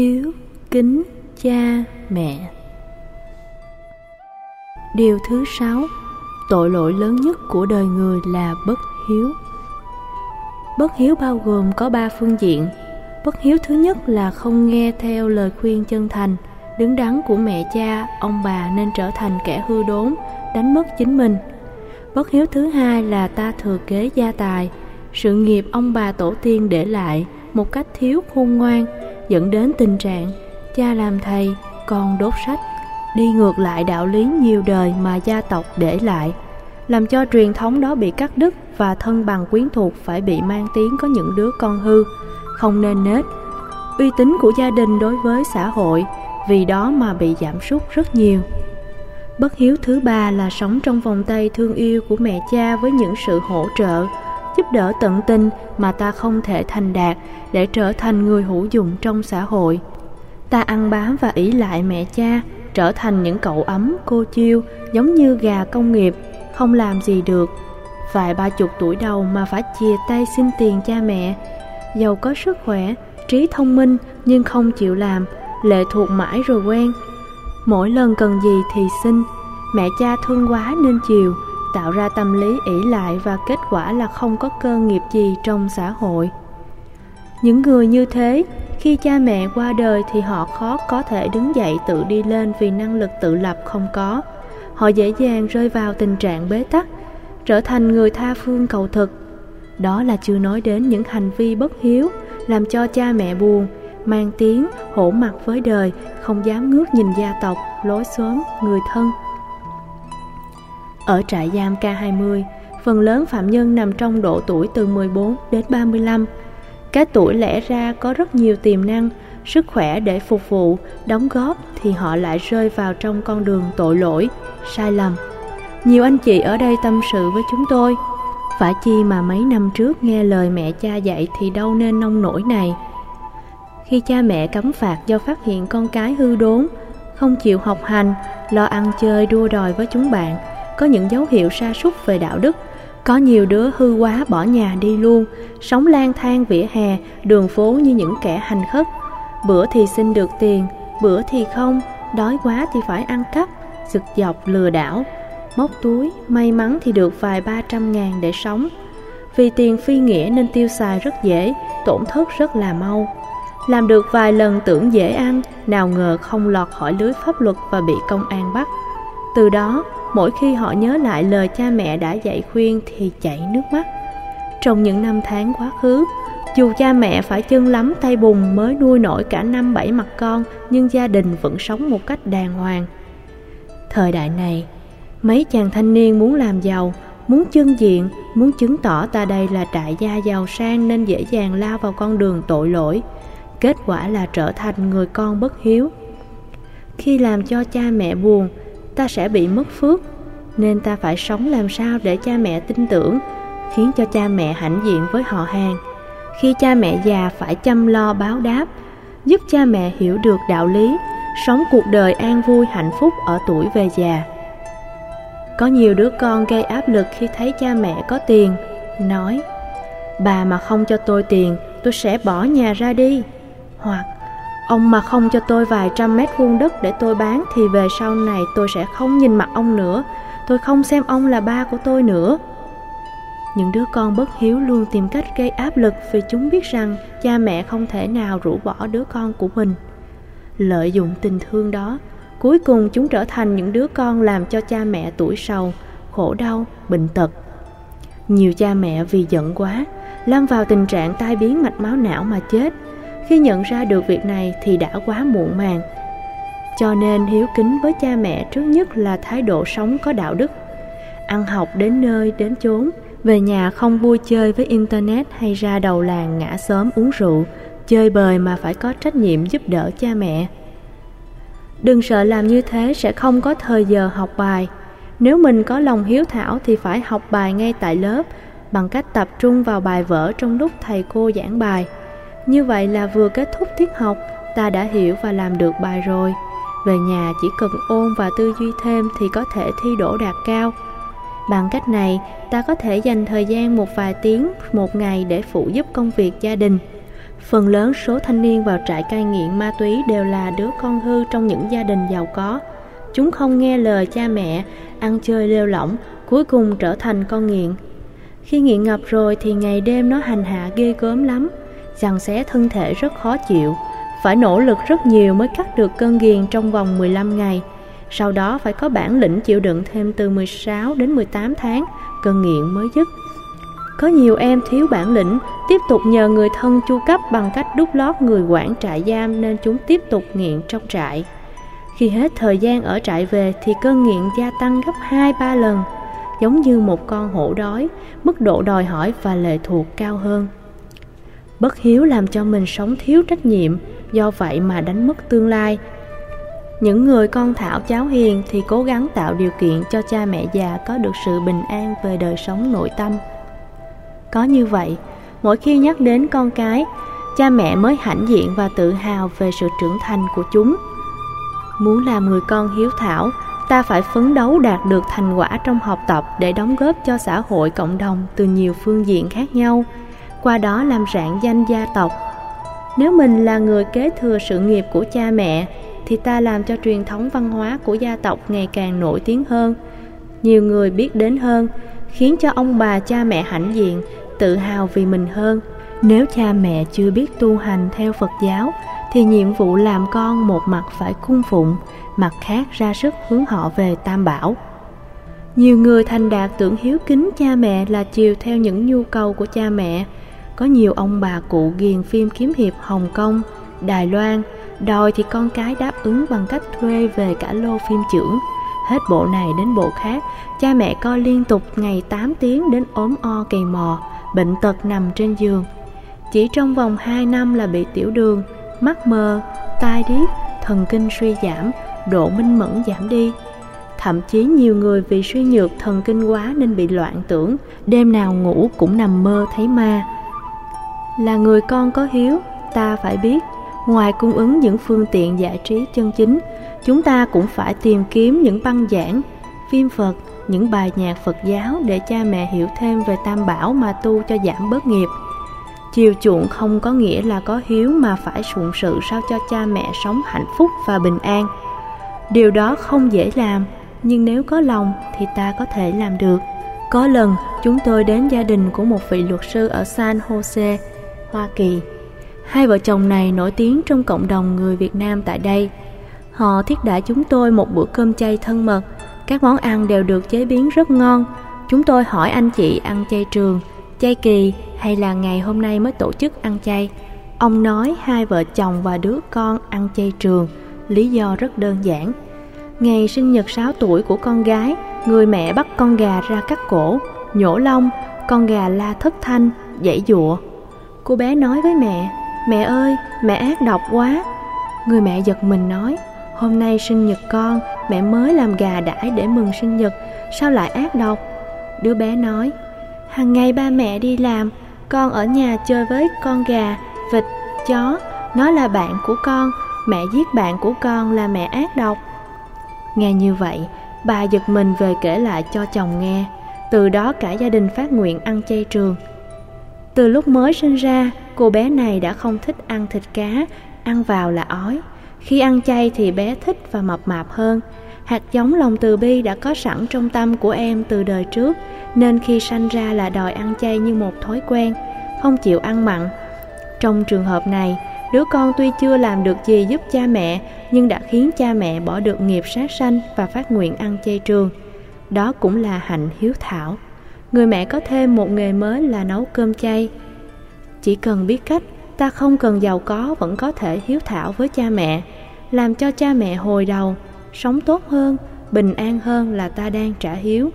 hiếu kính cha mẹ. Điều thứ sáu, tội lỗi lớn nhất của đời người là bất hiếu. Bất hiếu bao gồm có ba phương diện. Bất hiếu thứ nhất là không nghe theo lời khuyên chân thành, đứng đắn của mẹ cha, ông bà nên trở thành kẻ hư đốn, đánh mất chính mình. Bất hiếu thứ hai là ta thừa kế gia tài, sự nghiệp ông bà tổ tiên để lại một cách thiếu khôn ngoan dẫn đến tình trạng cha làm thầy, con đốt sách, đi ngược lại đạo lý nhiều đời mà gia tộc để lại, làm cho truyền thống đó bị cắt đứt và thân bằng quyến thuộc phải bị mang tiếng có những đứa con hư, không nên nết. Uy tín của gia đình đối với xã hội vì đó mà bị giảm sút rất nhiều. Bất hiếu thứ ba là sống trong vòng tay thương yêu của mẹ cha với những sự hỗ trợ giúp đỡ tận tình mà ta không thể thành đạt để trở thành người hữu dụng trong xã hội. Ta ăn bám và ỷ lại mẹ cha, trở thành những cậu ấm, cô chiêu, giống như gà công nghiệp, không làm gì được. Vài ba chục tuổi đầu mà phải chia tay xin tiền cha mẹ. Giàu có sức khỏe, trí thông minh nhưng không chịu làm, lệ thuộc mãi rồi quen. Mỗi lần cần gì thì xin. Mẹ cha thương quá nên chiều tạo ra tâm lý ỷ lại và kết quả là không có cơ nghiệp gì trong xã hội. Những người như thế, khi cha mẹ qua đời thì họ khó có thể đứng dậy tự đi lên vì năng lực tự lập không có. Họ dễ dàng rơi vào tình trạng bế tắc, trở thành người tha phương cầu thực. Đó là chưa nói đến những hành vi bất hiếu làm cho cha mẹ buồn, mang tiếng hổ mặt với đời, không dám ngước nhìn gia tộc, lối xóm, người thân ở trại giam K20, phần lớn phạm nhân nằm trong độ tuổi từ 14 đến 35. Cái tuổi lẽ ra có rất nhiều tiềm năng, sức khỏe để phục vụ, đóng góp thì họ lại rơi vào trong con đường tội lỗi, sai lầm. Nhiều anh chị ở đây tâm sự với chúng tôi, phải chi mà mấy năm trước nghe lời mẹ cha dạy thì đâu nên nông nổi này. Khi cha mẹ cấm phạt do phát hiện con cái hư đốn, không chịu học hành, lo ăn chơi đua đòi với chúng bạn, có những dấu hiệu sa sút về đạo đức. Có nhiều đứa hư quá bỏ nhà đi luôn, sống lang thang vỉa hè, đường phố như những kẻ hành khất. Bữa thì xin được tiền, bữa thì không, đói quá thì phải ăn cắp, giật dọc lừa đảo. Móc túi, may mắn thì được vài ba trăm ngàn để sống. Vì tiền phi nghĩa nên tiêu xài rất dễ, tổn thất rất là mau. Làm được vài lần tưởng dễ ăn, nào ngờ không lọt khỏi lưới pháp luật và bị công an bắt. Từ đó mỗi khi họ nhớ lại lời cha mẹ đã dạy khuyên thì chảy nước mắt. Trong những năm tháng quá khứ, dù cha mẹ phải chân lắm tay bùn mới nuôi nổi cả năm bảy mặt con, nhưng gia đình vẫn sống một cách đàng hoàng. Thời đại này, mấy chàng thanh niên muốn làm giàu, muốn chân diện, muốn chứng tỏ ta đây là trại gia giàu sang nên dễ dàng lao vào con đường tội lỗi. Kết quả là trở thành người con bất hiếu. Khi làm cho cha mẹ buồn ta sẽ bị mất phước, nên ta phải sống làm sao để cha mẹ tin tưởng, khiến cho cha mẹ hãnh diện với họ hàng. Khi cha mẹ già phải chăm lo báo đáp, giúp cha mẹ hiểu được đạo lý, sống cuộc đời an vui hạnh phúc ở tuổi về già. Có nhiều đứa con gây áp lực khi thấy cha mẹ có tiền, nói, bà mà không cho tôi tiền, tôi sẽ bỏ nhà ra đi. Hoặc Ông mà không cho tôi vài trăm mét vuông đất để tôi bán thì về sau này tôi sẽ không nhìn mặt ông nữa. Tôi không xem ông là ba của tôi nữa. Những đứa con bất hiếu luôn tìm cách gây áp lực vì chúng biết rằng cha mẹ không thể nào rũ bỏ đứa con của mình. Lợi dụng tình thương đó, cuối cùng chúng trở thành những đứa con làm cho cha mẹ tuổi sầu, khổ đau, bệnh tật. Nhiều cha mẹ vì giận quá, lâm vào tình trạng tai biến mạch máu não mà chết – khi nhận ra được việc này thì đã quá muộn màng. Cho nên hiếu kính với cha mẹ trước nhất là thái độ sống có đạo đức. Ăn học đến nơi, đến chốn, về nhà không vui chơi với internet hay ra đầu làng ngã sớm uống rượu, chơi bời mà phải có trách nhiệm giúp đỡ cha mẹ. Đừng sợ làm như thế sẽ không có thời giờ học bài. Nếu mình có lòng hiếu thảo thì phải học bài ngay tại lớp, bằng cách tập trung vào bài vở trong lúc thầy cô giảng bài như vậy là vừa kết thúc tiết học, ta đã hiểu và làm được bài rồi. Về nhà chỉ cần ôn và tư duy thêm thì có thể thi đỗ đạt cao. Bằng cách này, ta có thể dành thời gian một vài tiếng một ngày để phụ giúp công việc gia đình. Phần lớn số thanh niên vào trại cai nghiện ma túy đều là đứa con hư trong những gia đình giàu có. Chúng không nghe lời cha mẹ, ăn chơi lêu lỏng, cuối cùng trở thành con nghiện. Khi nghiện ngập rồi thì ngày đêm nó hành hạ ghê gớm lắm, chàng xé thân thể rất khó chịu, phải nỗ lực rất nhiều mới cắt được cơn ghiền trong vòng 15 ngày. Sau đó phải có bản lĩnh chịu đựng thêm từ 16 đến 18 tháng, cơn nghiện mới dứt. Có nhiều em thiếu bản lĩnh, tiếp tục nhờ người thân chu cấp bằng cách đút lót người quản trại giam nên chúng tiếp tục nghiện trong trại. Khi hết thời gian ở trại về thì cơn nghiện gia tăng gấp 2-3 lần, giống như một con hổ đói, mức độ đòi hỏi và lệ thuộc cao hơn. Bất hiếu làm cho mình sống thiếu trách nhiệm, do vậy mà đánh mất tương lai. Những người con thảo cháu hiền thì cố gắng tạo điều kiện cho cha mẹ già có được sự bình an về đời sống nội tâm. Có như vậy, mỗi khi nhắc đến con cái, cha mẹ mới hãnh diện và tự hào về sự trưởng thành của chúng. Muốn làm người con hiếu thảo, ta phải phấn đấu đạt được thành quả trong học tập để đóng góp cho xã hội cộng đồng từ nhiều phương diện khác nhau, qua đó làm rạng danh gia tộc. Nếu mình là người kế thừa sự nghiệp của cha mẹ, thì ta làm cho truyền thống văn hóa của gia tộc ngày càng nổi tiếng hơn, nhiều người biết đến hơn, khiến cho ông bà cha mẹ hãnh diện, tự hào vì mình hơn. Nếu cha mẹ chưa biết tu hành theo Phật giáo, thì nhiệm vụ làm con một mặt phải cung phụng, mặt khác ra sức hướng họ về tam bảo. Nhiều người thành đạt tưởng hiếu kính cha mẹ là chiều theo những nhu cầu của cha mẹ. Có nhiều ông bà cụ ghiền phim kiếm hiệp Hồng Kông, Đài Loan, đòi thì con cái đáp ứng bằng cách thuê về cả lô phim trưởng. Hết bộ này đến bộ khác, cha mẹ coi liên tục ngày 8 tiếng đến ốm o cày mò, bệnh tật nằm trên giường. Chỉ trong vòng 2 năm là bị tiểu đường, mắt mờ, tai điếc, thần kinh suy giảm, độ minh mẫn giảm đi. Thậm chí nhiều người vì suy nhược thần kinh quá nên bị loạn tưởng, đêm nào ngủ cũng nằm mơ thấy ma. Là người con có hiếu, ta phải biết, ngoài cung ứng những phương tiện giải trí chân chính, chúng ta cũng phải tìm kiếm những băng giảng, phim Phật, những bài nhạc Phật giáo để cha mẹ hiểu thêm về tam bảo mà tu cho giảm bớt nghiệp. Chiều chuộng không có nghĩa là có hiếu mà phải phụng sự sao cho cha mẹ sống hạnh phúc và bình an. Điều đó không dễ làm, nhưng nếu có lòng thì ta có thể làm được. Có lần, chúng tôi đến gia đình của một vị luật sư ở San Jose, Hoa Kỳ. Hai vợ chồng này nổi tiếng trong cộng đồng người Việt Nam tại đây. Họ thiết đãi chúng tôi một bữa cơm chay thân mật. Các món ăn đều được chế biến rất ngon. Chúng tôi hỏi anh chị ăn chay trường, chay kỳ hay là ngày hôm nay mới tổ chức ăn chay. Ông nói hai vợ chồng và đứa con ăn chay trường, lý do rất đơn giản. Ngày sinh nhật 6 tuổi của con gái, người mẹ bắt con gà ra cắt cổ, nhổ lông, con gà la thất thanh, dãy dụa. Cô bé nói với mẹ, mẹ ơi, mẹ ác độc quá. Người mẹ giật mình nói, hôm nay sinh nhật con, mẹ mới làm gà đãi để mừng sinh nhật, sao lại ác độc? Đứa bé nói, hàng ngày ba mẹ đi làm, con ở nhà chơi với con gà, vịt, chó, nó là bạn của con, mẹ giết bạn của con là mẹ ác độc. Nghe như vậy, bà giật mình về kể lại cho chồng nghe, từ đó cả gia đình phát nguyện ăn chay trường. Từ lúc mới sinh ra, cô bé này đã không thích ăn thịt cá, ăn vào là ói. Khi ăn chay thì bé thích và mập mạp hơn. Hạt giống lòng từ bi đã có sẵn trong tâm của em từ đời trước, nên khi sanh ra là đòi ăn chay như một thói quen, không chịu ăn mặn. Trong trường hợp này, đứa con tuy chưa làm được gì giúp cha mẹ, nhưng đã khiến cha mẹ bỏ được nghiệp sát sanh và phát nguyện ăn chay trường. Đó cũng là hạnh hiếu thảo. Người mẹ có thêm một nghề mới là nấu cơm chay. Chỉ cần biết cách, ta không cần giàu có vẫn có thể hiếu thảo với cha mẹ, làm cho cha mẹ hồi đầu, sống tốt hơn, bình an hơn là ta đang trả hiếu.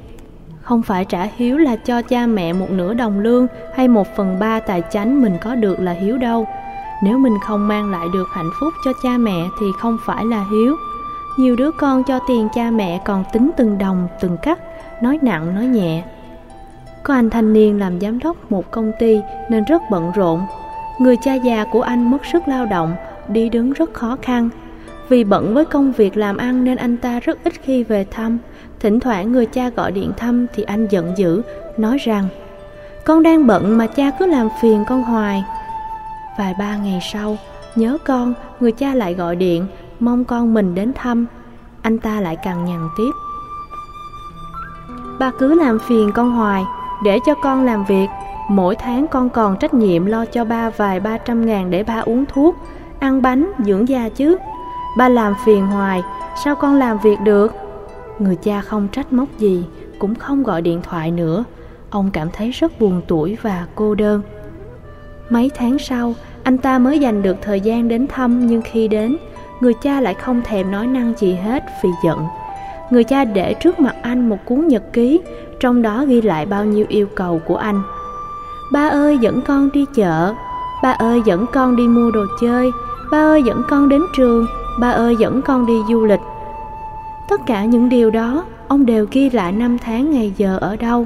Không phải trả hiếu là cho cha mẹ một nửa đồng lương hay một phần ba tài chánh mình có được là hiếu đâu. Nếu mình không mang lại được hạnh phúc cho cha mẹ thì không phải là hiếu. Nhiều đứa con cho tiền cha mẹ còn tính từng đồng, từng cắt, nói nặng nói nhẹ. Có anh thanh niên làm giám đốc một công ty nên rất bận rộn. Người cha già của anh mất sức lao động, đi đứng rất khó khăn. Vì bận với công việc làm ăn nên anh ta rất ít khi về thăm. Thỉnh thoảng người cha gọi điện thăm thì anh giận dữ, nói rằng Con đang bận mà cha cứ làm phiền con hoài. Vài ba ngày sau, nhớ con, người cha lại gọi điện, mong con mình đến thăm. Anh ta lại càng nhằn tiếp. Ba cứ làm phiền con hoài, để cho con làm việc. Mỗi tháng con còn trách nhiệm lo cho ba vài ba trăm ngàn để ba uống thuốc, ăn bánh, dưỡng da chứ. Ba làm phiền hoài, sao con làm việc được? Người cha không trách móc gì, cũng không gọi điện thoại nữa. Ông cảm thấy rất buồn tuổi và cô đơn. Mấy tháng sau, anh ta mới dành được thời gian đến thăm nhưng khi đến, người cha lại không thèm nói năng gì hết vì giận. Người cha để trước mặt anh một cuốn nhật ký, trong đó ghi lại bao nhiêu yêu cầu của anh. Ba ơi dẫn con đi chợ, ba ơi dẫn con đi mua đồ chơi, ba ơi dẫn con đến trường, ba ơi dẫn con đi du lịch. Tất cả những điều đó, ông đều ghi lại năm tháng ngày giờ ở đâu,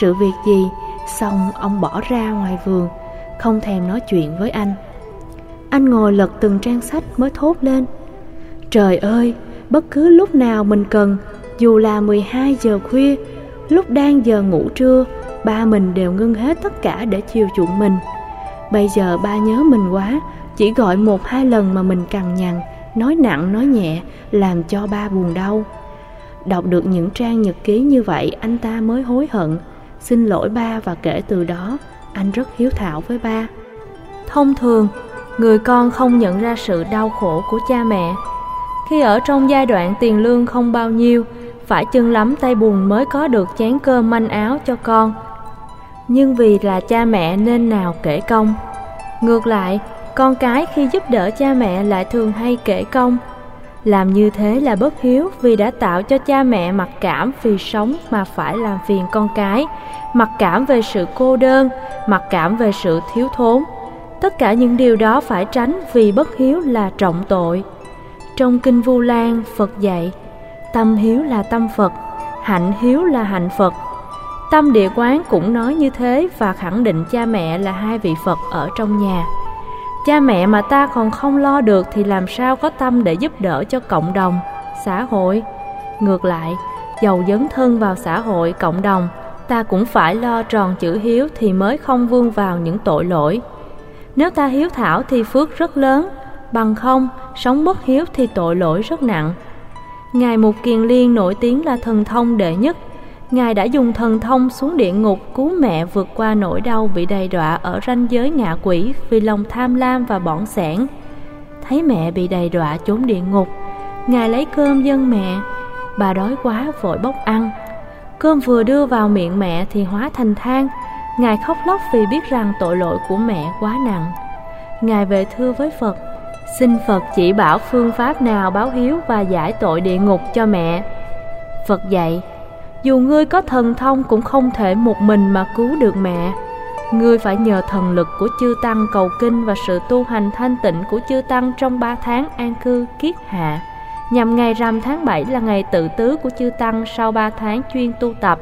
sự việc gì, xong ông bỏ ra ngoài vườn, không thèm nói chuyện với anh. Anh ngồi lật từng trang sách mới thốt lên. Trời ơi, bất cứ lúc nào mình cần, dù là 12 giờ khuya, lúc đang giờ ngủ trưa, ba mình đều ngưng hết tất cả để chiều chuộng mình. Bây giờ ba nhớ mình quá, chỉ gọi một hai lần mà mình cằn nhằn, nói nặng nói nhẹ, làm cho ba buồn đau. Đọc được những trang nhật ký như vậy, anh ta mới hối hận, xin lỗi ba và kể từ đó, anh rất hiếu thảo với ba. Thông thường, người con không nhận ra sự đau khổ của cha mẹ. Khi ở trong giai đoạn tiền lương không bao nhiêu, phải chân lắm tay buồn mới có được chén cơm manh áo cho con. Nhưng vì là cha mẹ nên nào kể công. Ngược lại, con cái khi giúp đỡ cha mẹ lại thường hay kể công. Làm như thế là bất hiếu vì đã tạo cho cha mẹ mặc cảm vì sống mà phải làm phiền con cái, mặc cảm về sự cô đơn, mặc cảm về sự thiếu thốn. Tất cả những điều đó phải tránh vì bất hiếu là trọng tội. Trong Kinh Vu Lan, Phật dạy, tâm hiếu là tâm Phật, hạnh hiếu là hạnh Phật. Tâm địa quán cũng nói như thế và khẳng định cha mẹ là hai vị Phật ở trong nhà. Cha mẹ mà ta còn không lo được thì làm sao có tâm để giúp đỡ cho cộng đồng, xã hội. Ngược lại, giàu dấn thân vào xã hội, cộng đồng, ta cũng phải lo tròn chữ hiếu thì mới không vương vào những tội lỗi. Nếu ta hiếu thảo thì phước rất lớn, bằng không, sống bất hiếu thì tội lỗi rất nặng. Ngài Mục Kiền Liên nổi tiếng là thần thông đệ nhất. Ngài đã dùng thần thông xuống địa ngục cứu mẹ vượt qua nỗi đau bị đầy đọa ở ranh giới ngạ quỷ vì lòng tham lam và bỏng sẻn. Thấy mẹ bị đầy đọa trốn địa ngục, Ngài lấy cơm dân mẹ. Bà đói quá vội bốc ăn. Cơm vừa đưa vào miệng mẹ thì hóa thành than. Ngài khóc lóc vì biết rằng tội lỗi của mẹ quá nặng. Ngài về thưa với Phật, xin Phật chỉ bảo phương pháp nào báo hiếu và giải tội địa ngục cho mẹ. Phật dạy, dù ngươi có thần thông cũng không thể một mình mà cứu được mẹ. Ngươi phải nhờ thần lực của chư Tăng cầu kinh và sự tu hành thanh tịnh của chư Tăng trong ba tháng an cư kiết hạ. Nhằm ngày rằm tháng 7 là ngày tự tứ của chư Tăng sau ba tháng chuyên tu tập.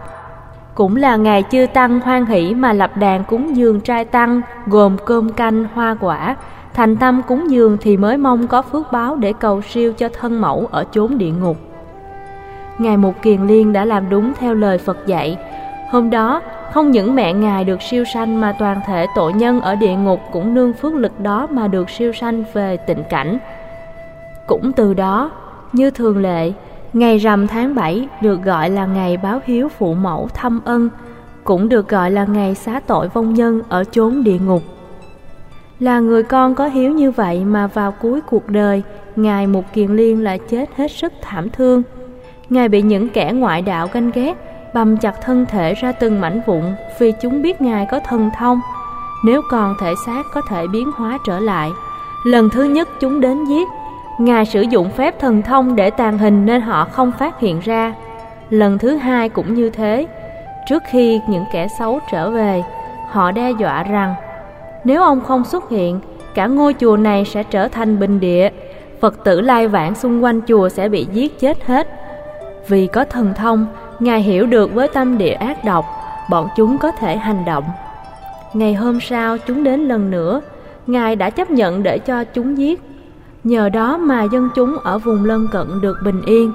Cũng là ngày chư Tăng hoan hỷ mà lập đàn cúng dường trai Tăng gồm cơm canh, hoa quả. Thành tâm cúng dường thì mới mong có phước báo để cầu siêu cho thân mẫu ở chốn địa ngục. Ngài Mục Kiền Liên đã làm đúng theo lời Phật dạy. Hôm đó, không những mẹ Ngài được siêu sanh mà toàn thể tội nhân ở địa ngục cũng nương phước lực đó mà được siêu sanh về tịnh cảnh. Cũng từ đó, như thường lệ, ngày rằm tháng 7 được gọi là ngày báo hiếu phụ mẫu thăm ân, cũng được gọi là ngày xá tội vong nhân ở chốn địa ngục. Là người con có hiếu như vậy mà vào cuối cuộc đời, Ngài Mục Kiền Liên lại chết hết sức thảm thương. Ngài bị những kẻ ngoại đạo ganh ghét, bầm chặt thân thể ra từng mảnh vụn vì chúng biết Ngài có thần thông. Nếu còn thể xác có thể biến hóa trở lại. Lần thứ nhất chúng đến giết, Ngài sử dụng phép thần thông để tàn hình nên họ không phát hiện ra. Lần thứ hai cũng như thế. Trước khi những kẻ xấu trở về, họ đe dọa rằng nếu ông không xuất hiện, cả ngôi chùa này sẽ trở thành bình địa. Phật tử lai vãng xung quanh chùa sẽ bị giết chết hết. Vì có thần thông, Ngài hiểu được với tâm địa ác độc, bọn chúng có thể hành động. Ngày hôm sau chúng đến lần nữa, Ngài đã chấp nhận để cho chúng giết. Nhờ đó mà dân chúng ở vùng lân cận được bình yên.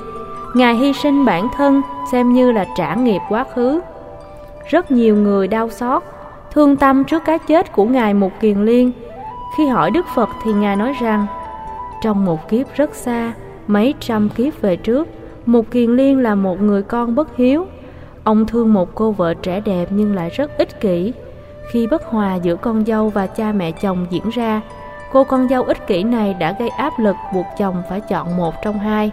Ngài hy sinh bản thân xem như là trả nghiệp quá khứ. Rất nhiều người đau xót, thương tâm trước cái chết của Ngài Mục Kiền Liên. Khi hỏi Đức Phật thì Ngài nói rằng Trong một kiếp rất xa, mấy trăm kiếp về trước Một kiền liên là một người con bất hiếu. Ông thương một cô vợ trẻ đẹp nhưng lại rất ích kỷ. Khi bất hòa giữa con dâu và cha mẹ chồng diễn ra Cô con dâu ích kỷ này đã gây áp lực buộc chồng phải chọn một trong hai.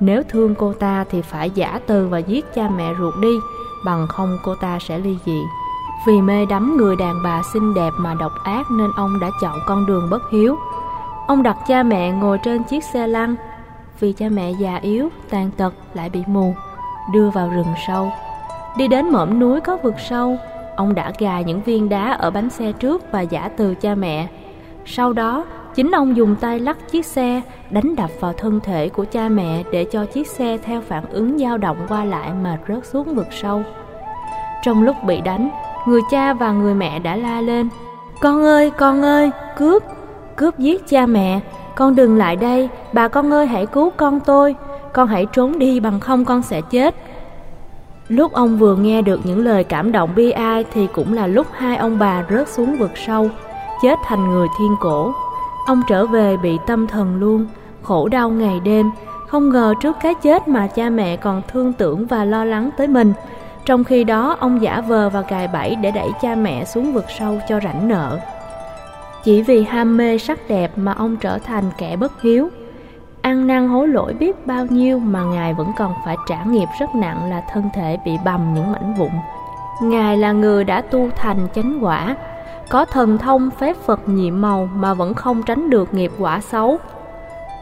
Nếu thương cô ta thì phải giả từ và giết cha mẹ ruột đi Bằng không cô ta sẽ ly dị. Vì mê đắm người đàn bà xinh đẹp mà độc ác Nên ông đã chọn con đường bất hiếu. Ông đặt cha mẹ ngồi trên chiếc xe lăn. Vì cha mẹ già yếu, tàn tật lại bị mù Đưa vào rừng sâu. Đi đến mỏm núi có vực sâu Ông đã gài những viên đá ở bánh xe trước và giả từ cha mẹ. Sau đó, chính ông dùng tay lắc chiếc xe, đánh đập vào thân thể của cha mẹ để cho chiếc xe theo phản ứng dao động qua lại mà rớt xuống vực sâu. Trong lúc bị đánh, người cha và người mẹ đã la lên Con ơi, con ơi, cướp, cướp giết cha mẹ, con đừng lại đây, bà con ơi hãy cứu con tôi, con hãy trốn đi bằng không con sẽ chết. Lúc ông vừa nghe được những lời cảm động bi ai thì cũng là lúc hai ông bà rớt xuống vực sâu chết thành người thiên cổ. Ông trở về bị tâm thần luôn, khổ đau ngày đêm, không ngờ trước cái chết mà cha mẹ còn thương tưởng và lo lắng tới mình. Trong khi đó ông giả vờ và cài bẫy để đẩy cha mẹ xuống vực sâu cho rảnh nợ. Chỉ vì ham mê sắc đẹp mà ông trở thành kẻ bất hiếu. Ăn năn hối lỗi biết bao nhiêu mà Ngài vẫn còn phải trả nghiệp rất nặng là thân thể bị bầm những mảnh vụn. Ngài là người đã tu thành chánh quả, có thần thông phép Phật nhiệm màu mà vẫn không tránh được nghiệp quả xấu.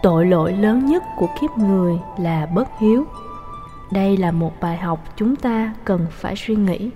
Tội lỗi lớn nhất của kiếp người là bất hiếu. Đây là một bài học chúng ta cần phải suy nghĩ.